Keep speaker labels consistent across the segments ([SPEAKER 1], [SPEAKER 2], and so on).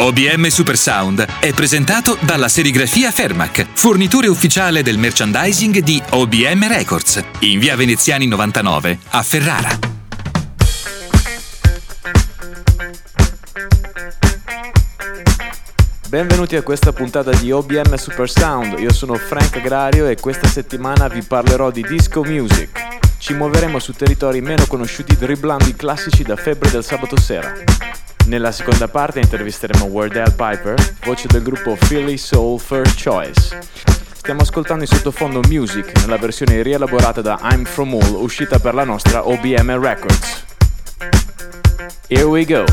[SPEAKER 1] OBM Supersound è presentato dalla serigrafia Fermac, fornitore ufficiale del merchandising di OBM Records, in via Veneziani 99 a Ferrara.
[SPEAKER 2] Benvenuti a questa puntata di OBM Supersound, io sono Frank Agrario e questa settimana vi parlerò di disco music. Ci muoveremo su territori meno conosciuti driblando i classici da febbre del sabato sera. Nella seconda parte intervisteremo Wardell Piper, voce del gruppo Philly Soul First Choice. Stiamo ascoltando in sottofondo Music nella versione rielaborata da I'm From All uscita per la nostra OBM Records. Here we go!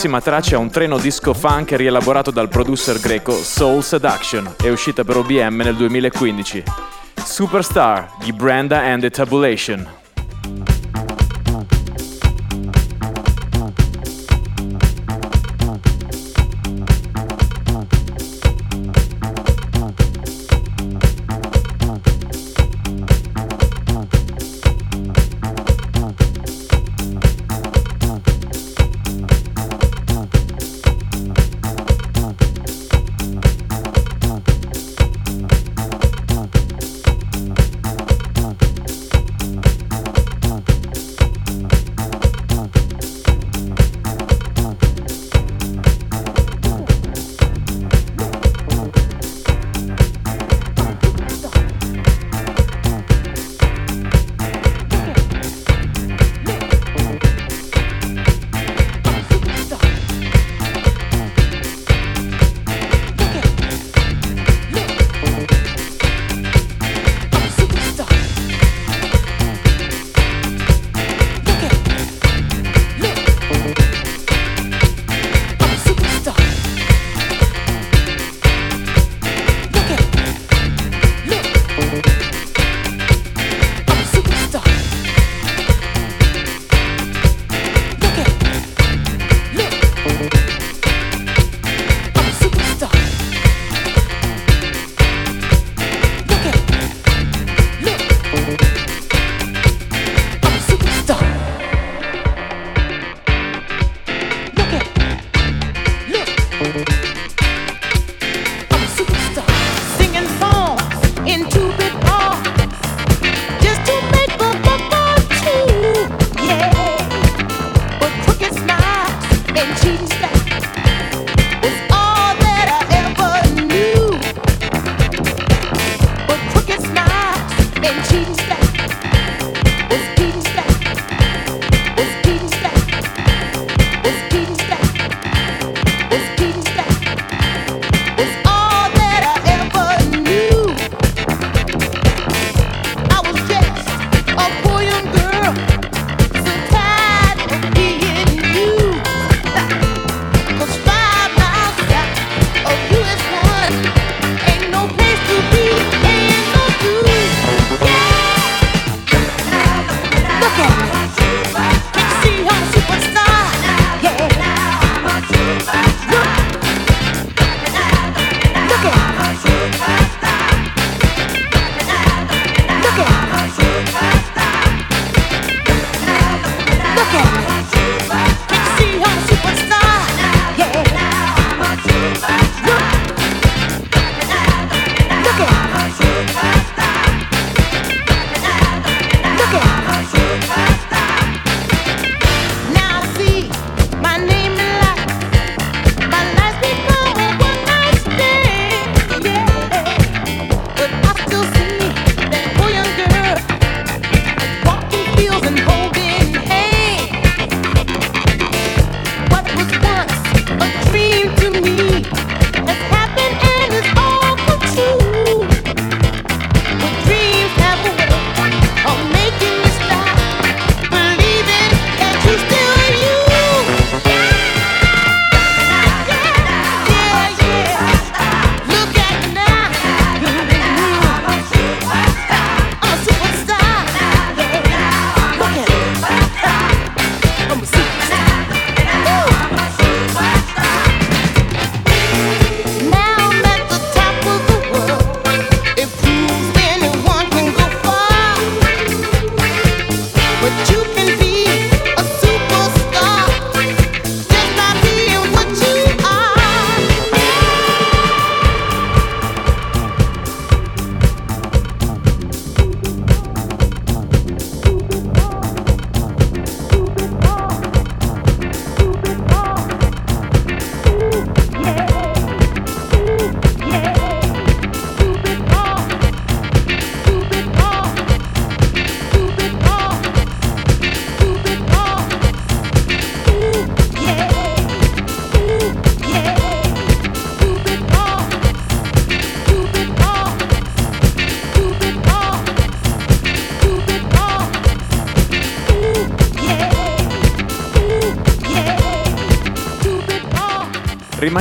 [SPEAKER 2] Prossima traccia è un treno disco funk rielaborato dal producer greco Soul Seduction, è uscita per OBM nel 2015. Superstar di Brenda and the Tabulation.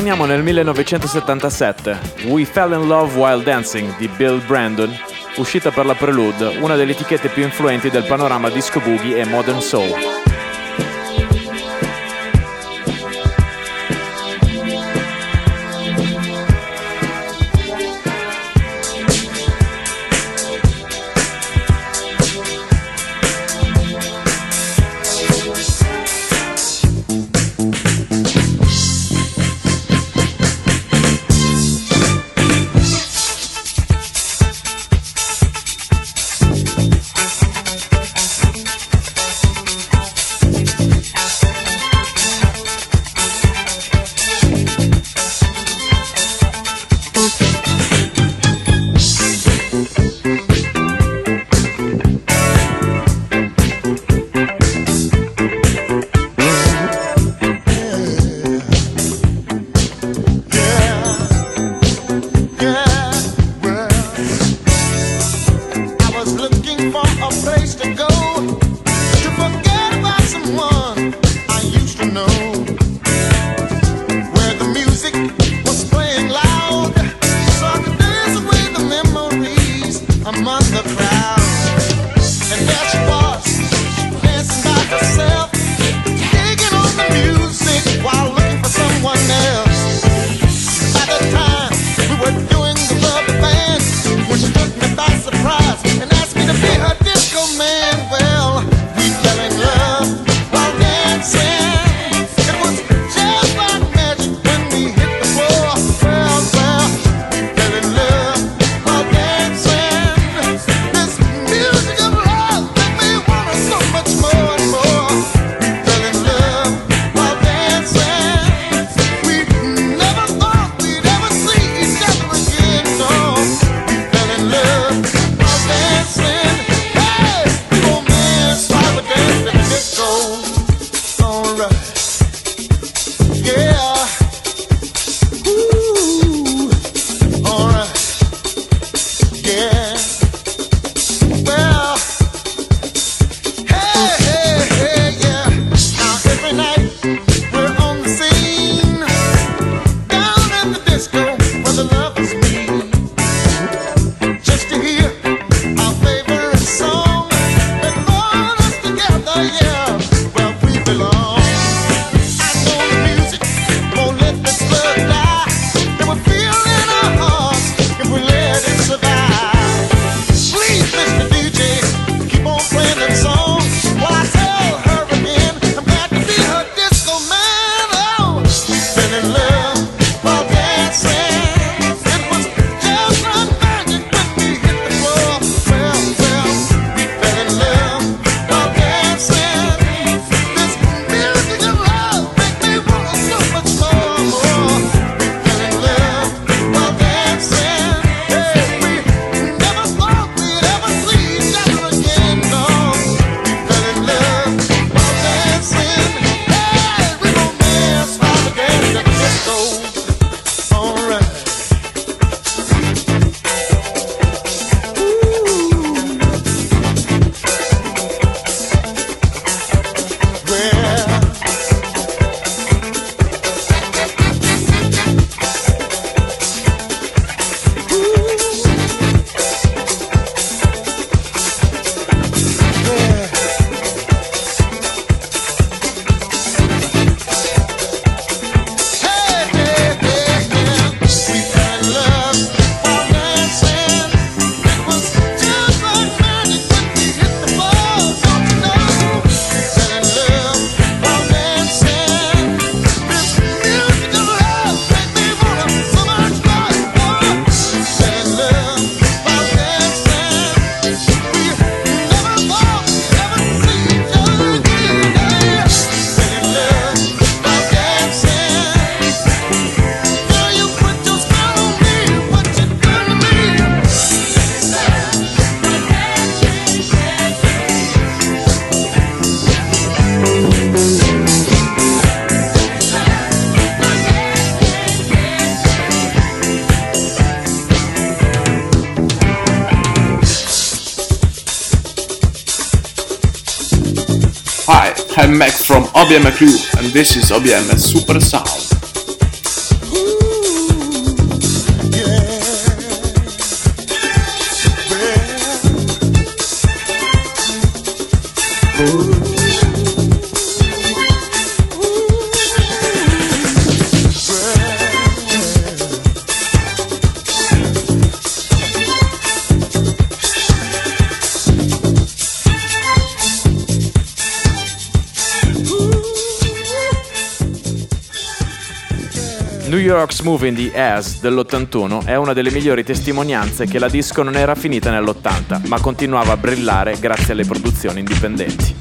[SPEAKER 3] Rimaniamo nel 1977. We Fell in Love While Dancing di Bill Brandon, uscita per la Prelude, una delle etichette più influenti del panorama disco boogie e modern soul. OBM Crew and this is OBM Super Sound.
[SPEAKER 2] York's Moving the Ass dell'81 è una delle migliori testimonianze che la disco non era finita nell'80, ma continuava a brillare grazie alle produzioni indipendenti.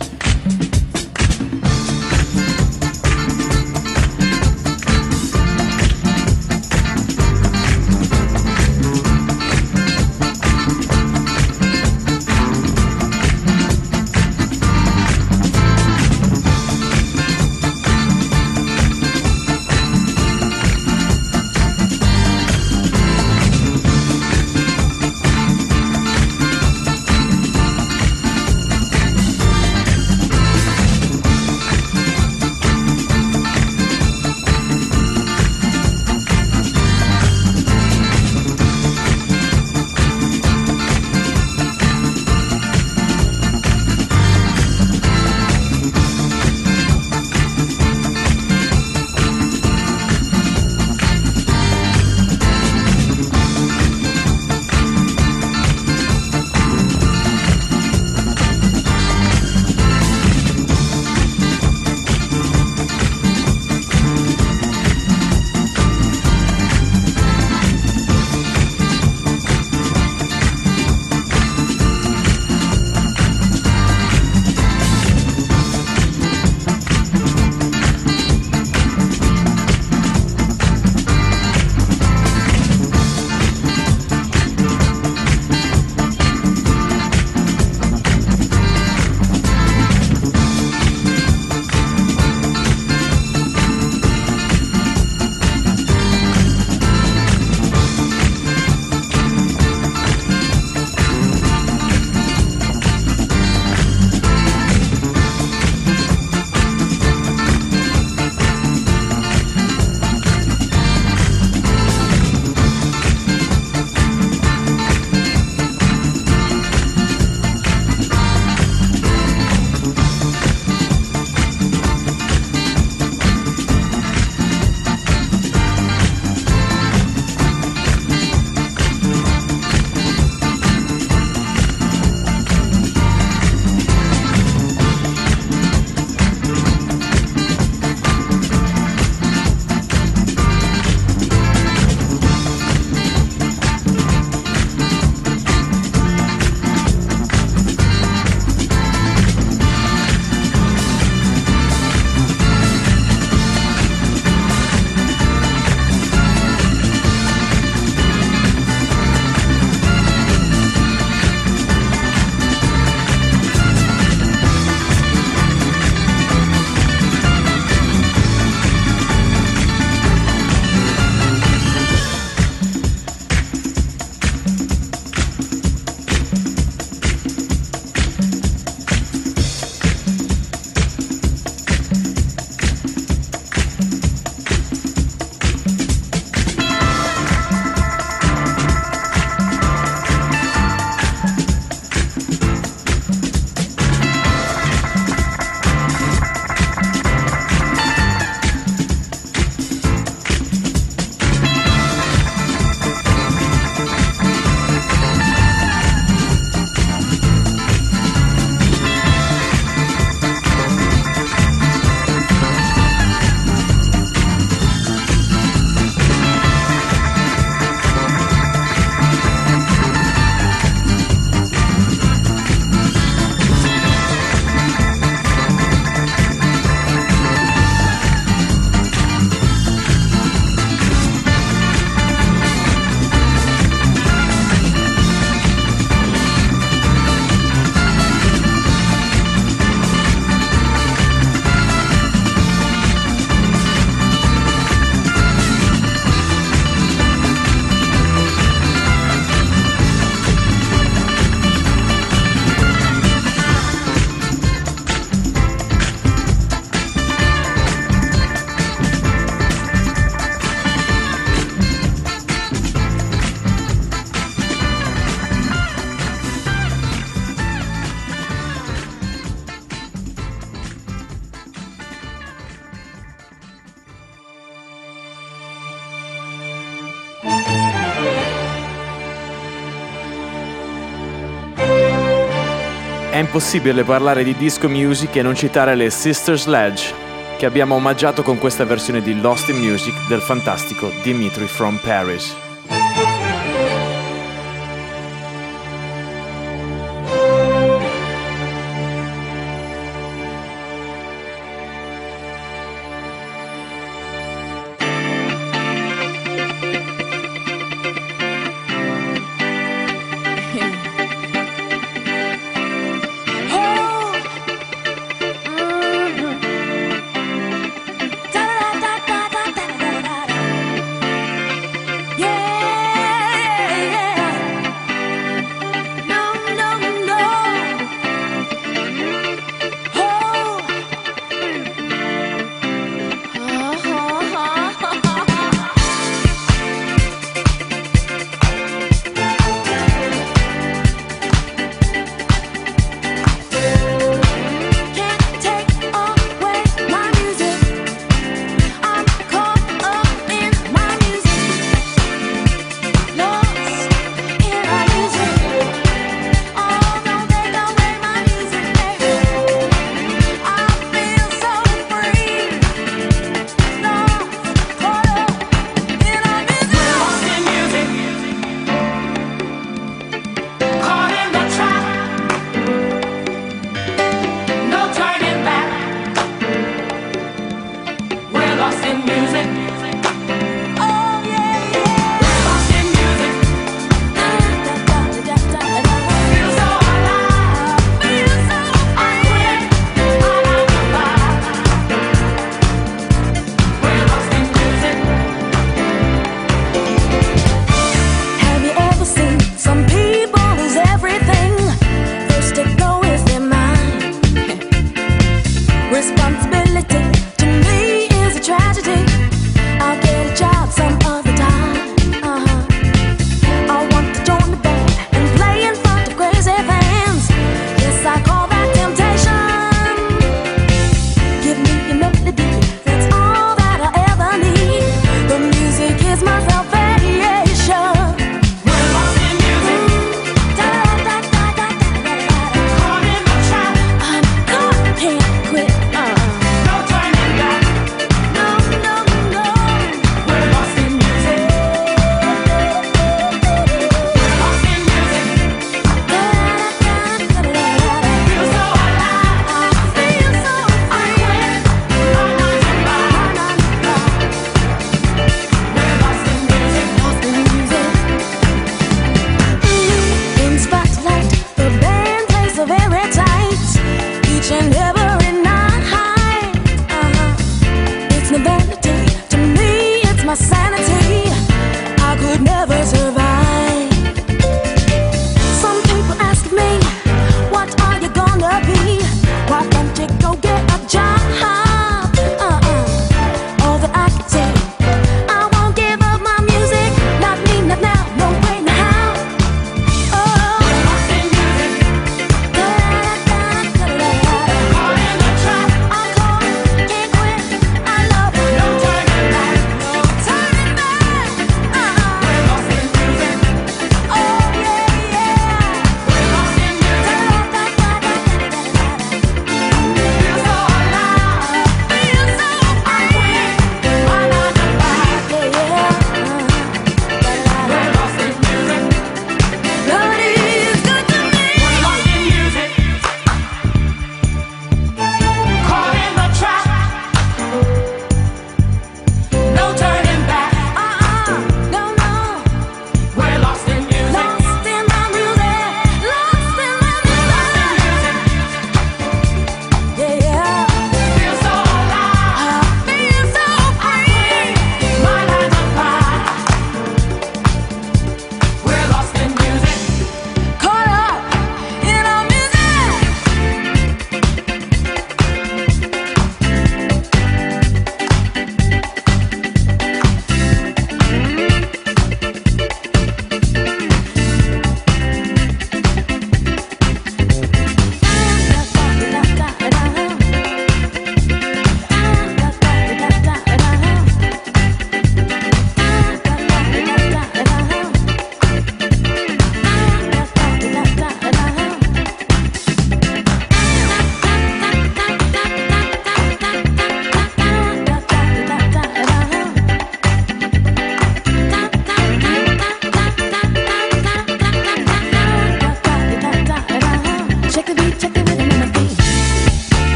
[SPEAKER 2] Impossibile parlare di disco music e non citare le Sister Sledge, che abbiamo omaggiato con questa versione di Lost in Music del fantastico Dimitri from Paris.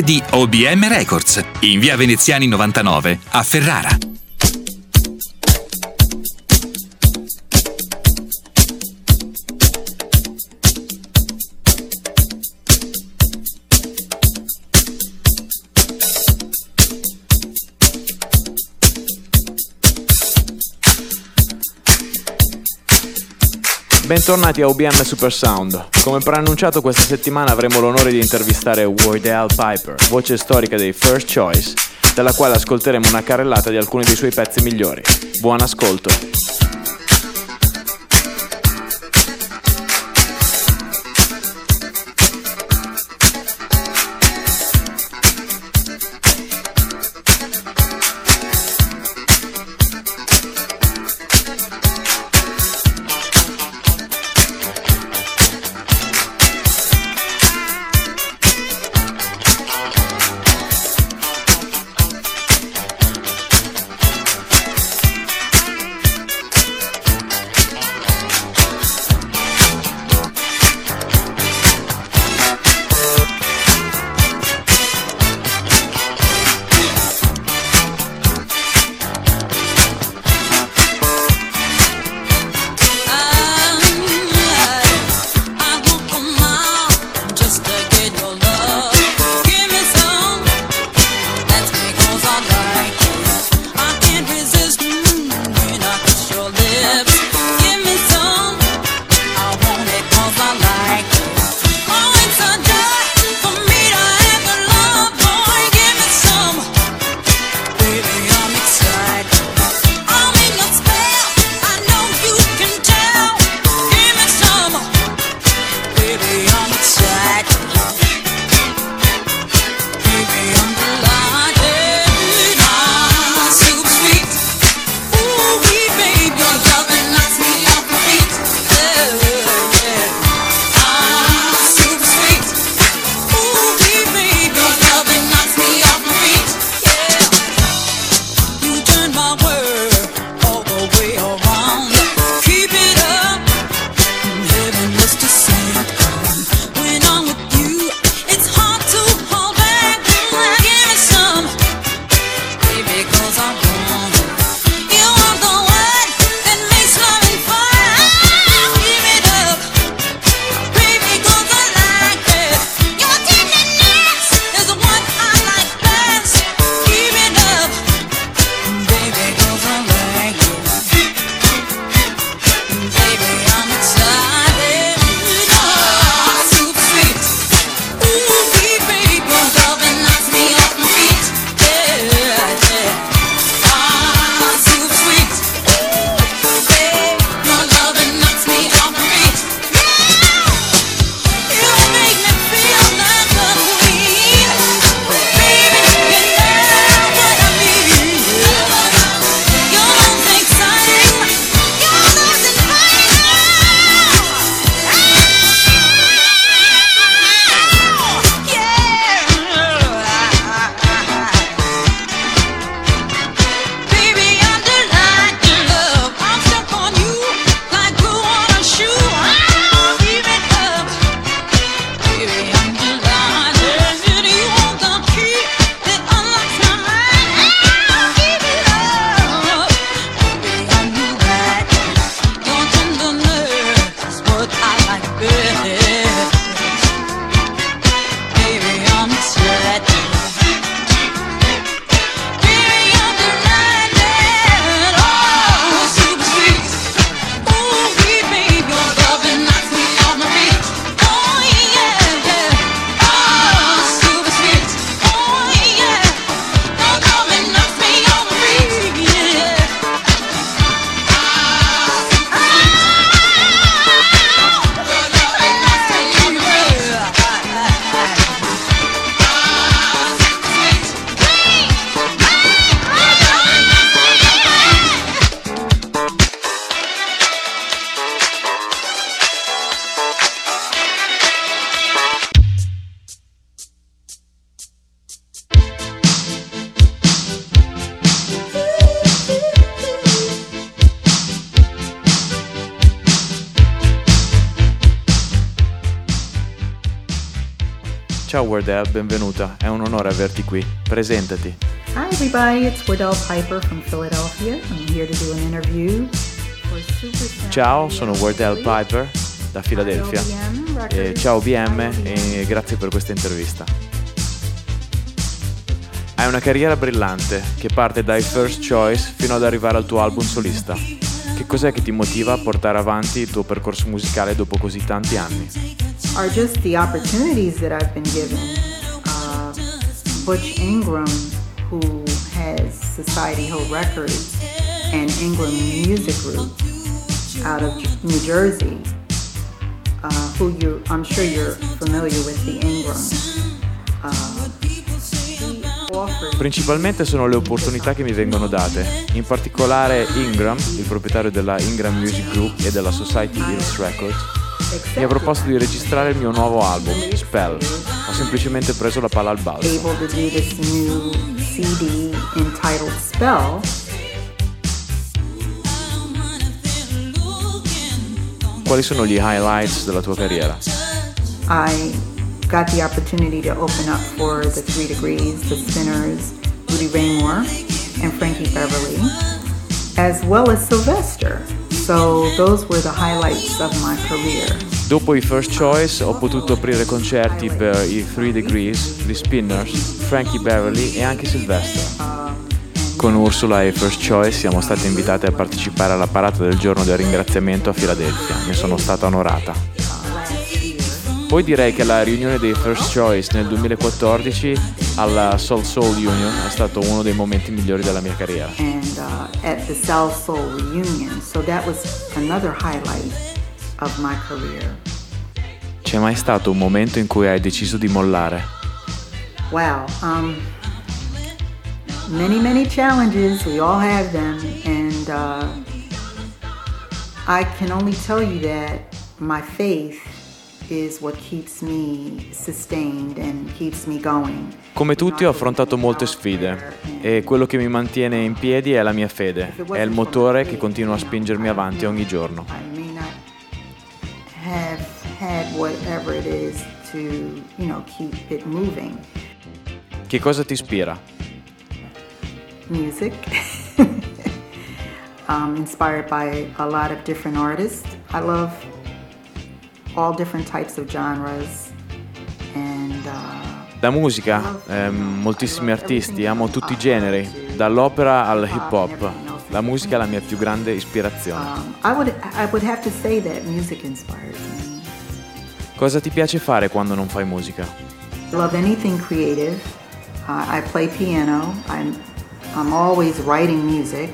[SPEAKER 1] di OBM Records, in via Veneziani 99 a Ferrara.
[SPEAKER 2] Bentornati a OBM Super Sound. Come preannunciato questa settimana avremo l'onore di intervistare Wardell Piper, voce storica dei First Choice, dalla quale ascolteremo una carrellata di alcuni dei suoi pezzi migliori. Buon ascolto! Wardell, benvenuta, è un onore averti qui. Presentati.
[SPEAKER 4] Hi everybody, it's Wardell Piper from Philadelphia. I'm here to do an interview
[SPEAKER 2] Ciao, sono Wardell Piper da Filadelfia. E ciao BM e grazie per questa intervista. Hai una carriera brillante che parte dai first choice fino ad arrivare al tuo album solista. Che cos'è che ti motiva a portare avanti il tuo percorso musicale dopo così tanti anni?
[SPEAKER 4] Are just the opportunities that I've been given. Uh, Butch Ingram, who has Society Hill Records and Ingram Music Group out of New Jersey, uh, who you I'm sure you're familiar with the Ingrams. Uh,
[SPEAKER 2] Principalmente sono le opportunità che mi vengono date, in particolare Ingram, il proprietario della Ingram Music Group e della Society Hills Records, mi ha proposto di registrare il mio nuovo album, Spell. Ho semplicemente preso la palla al balzo. Quali sono gli highlights della tua carriera?
[SPEAKER 4] I got the opportunity to open up for the Three Degrees, the Spinners, Rudy Raymore, and Frankie Beverly, as well as Sylvester. So those were the highlights of my career.
[SPEAKER 2] Dopo i First Choice ho potuto aprire concerti per i Three Degrees, gli Spinners, Frankie Beverly e anche Sylvester. Con Ursula e First Choice siamo state invitate a partecipare alla parata del giorno del ringraziamento a Filadelfia. Ne sono stata onorata. Poi direi che la riunione dei First Choice nel 2014 alla Soul Soul Union è stato uno dei momenti migliori della mia carriera.
[SPEAKER 4] And uh, at the Soul Soul reunion, so that was another highlight of my career.
[SPEAKER 2] C'è mai stato un momento in cui hai deciso di mollare?
[SPEAKER 4] Wow, um, many many challenges. We all have them, and uh, I can only tell you that my faith is what keeps me sustained and keeps me going.
[SPEAKER 2] Come tutti ho affrontato molte sfide e quello che mi mantiene in piedi è la mia fede, è il motore che continua a spingermi avanti ogni giorno. Che cosa ti ispira?
[SPEAKER 4] Music. um, inspired by a lot of different artists. I love all different types of genres and uh,
[SPEAKER 2] La musica, eh, moltissimi artisti, amo tutti i generi, dall'opera al hip hop. La musica è la mia più grande ispirazione.
[SPEAKER 4] um.
[SPEAKER 2] Cosa ti piace fare quando non fai musica?
[SPEAKER 4] I love anything creative. Uh, I play piano. I'm I'm always writing music.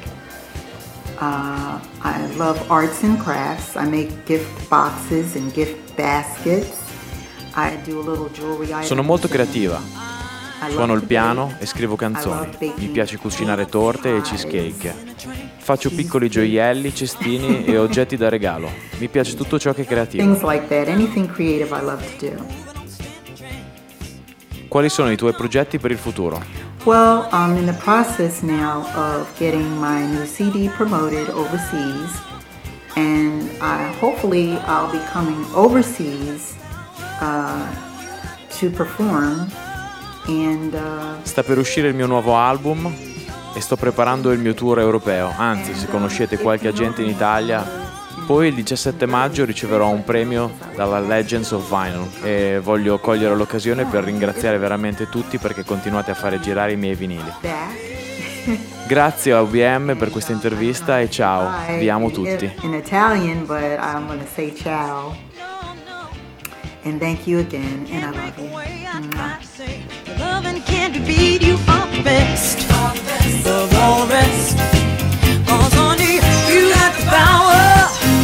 [SPEAKER 4] Uh, I love arts and crafts. I make gift boxes and gift baskets. I do a little jewelry
[SPEAKER 2] Sono molto creativa. Suono il piano e scrivo canzoni. Mi piace cucinare torte e cheesecake. Faccio piccoli gioielli, cestini e oggetti da regalo. Mi piace tutto ciò che è creativo. Quali sono i tuoi progetti per il futuro?
[SPEAKER 4] Well, I'm in the process now of getting my new CD promoted overseas, and I hopefully I'll be coming overseas uh, to perform. And uh,
[SPEAKER 2] Sta per uscire il mio nuovo album e sto preparando il mio tour europeo. Anzi, se conoscete qualche agente in Italia, poi il 17 maggio riceverò un premio dalla Legends of Vinyl e voglio cogliere l'occasione per ringraziare veramente tutti perché continuate a fare girare i miei vinili. Grazie a UBM per questa intervista e ciao, vi amo tutti.
[SPEAKER 4] In Italian, but I'm to say ciao. And thank you again, and I love you. Mwah.
[SPEAKER 5] Loving can't beat you are the best of all the rest. Cause on you, you got the power.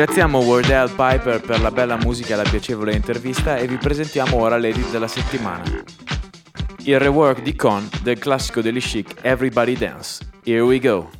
[SPEAKER 5] Ringraziamo Wardell Piper per la bella musica e la piacevole intervista e vi presentiamo ora l'edit della settimana. Il rework di Con del classico degli chic Everybody Dance. Here we go!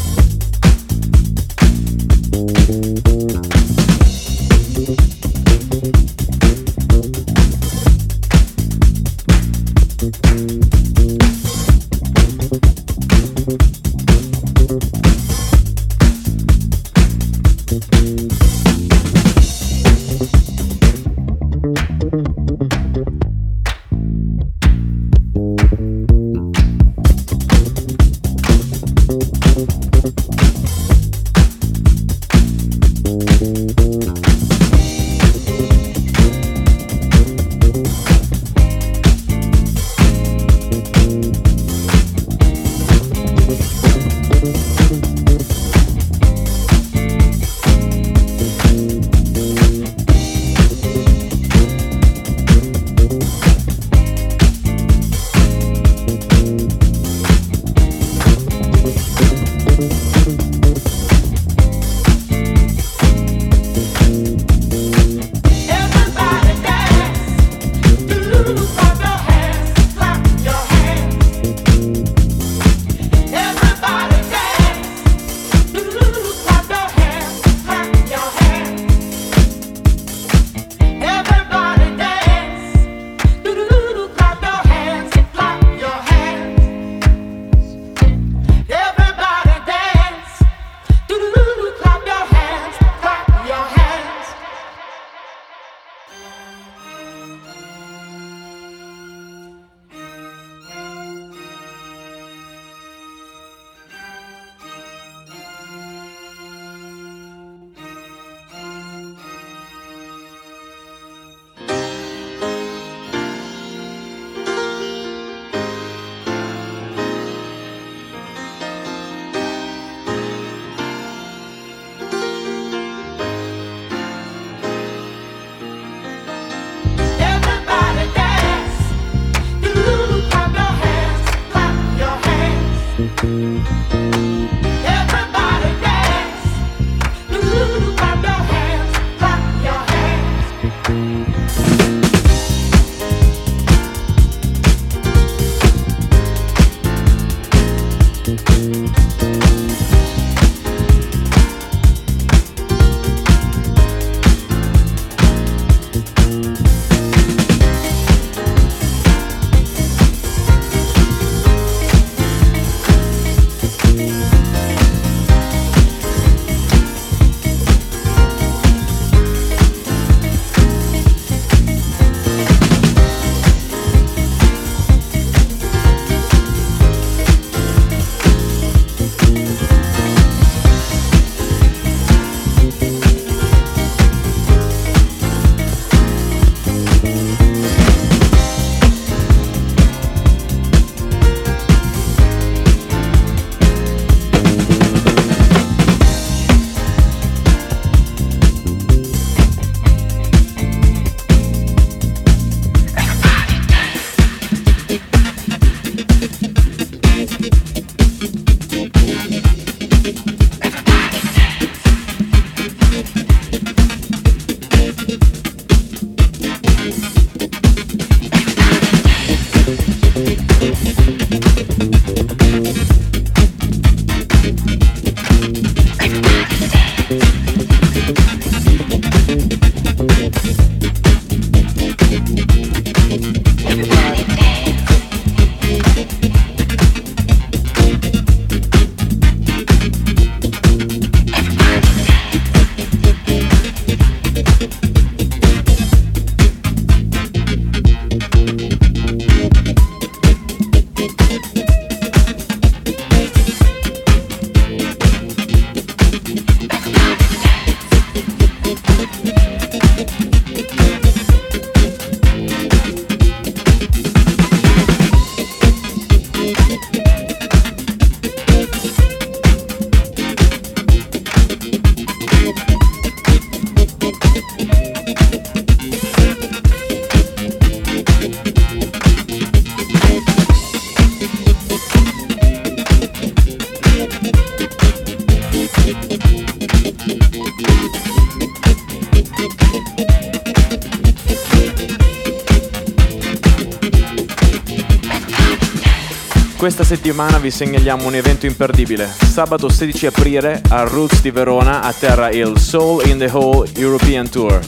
[SPEAKER 3] settimana vi segnaliamo un evento imperdibile. Sabato 16 aprile a Roots di Verona atterra il Soul in the Hole European Tour,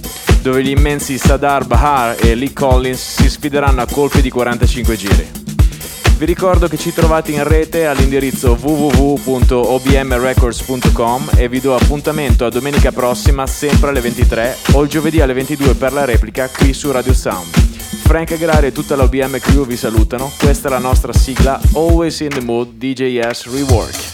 [SPEAKER 3] dove gli immensi Sadar Bahar e Lee Collins si sfideranno a colpi di 45 giri. Vi ricordo che ci trovate in rete all'indirizzo www.obmrecords.com e vi do appuntamento a domenica prossima sempre alle 23 o il giovedì alle 22 per la replica qui su Radio Sound. Frank Agraria e tutta la OBM crew vi salutano. Questa è la nostra sigla Always in the Mood DJS Rework.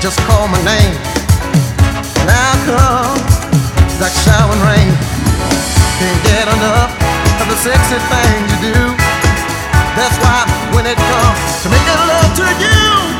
[SPEAKER 3] just call my name. And I come like showering rain. Can't get enough of the sexy things you do. That's why when it comes to making love to you.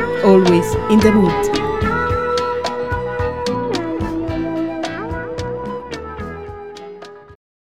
[SPEAKER 6] always in the mood.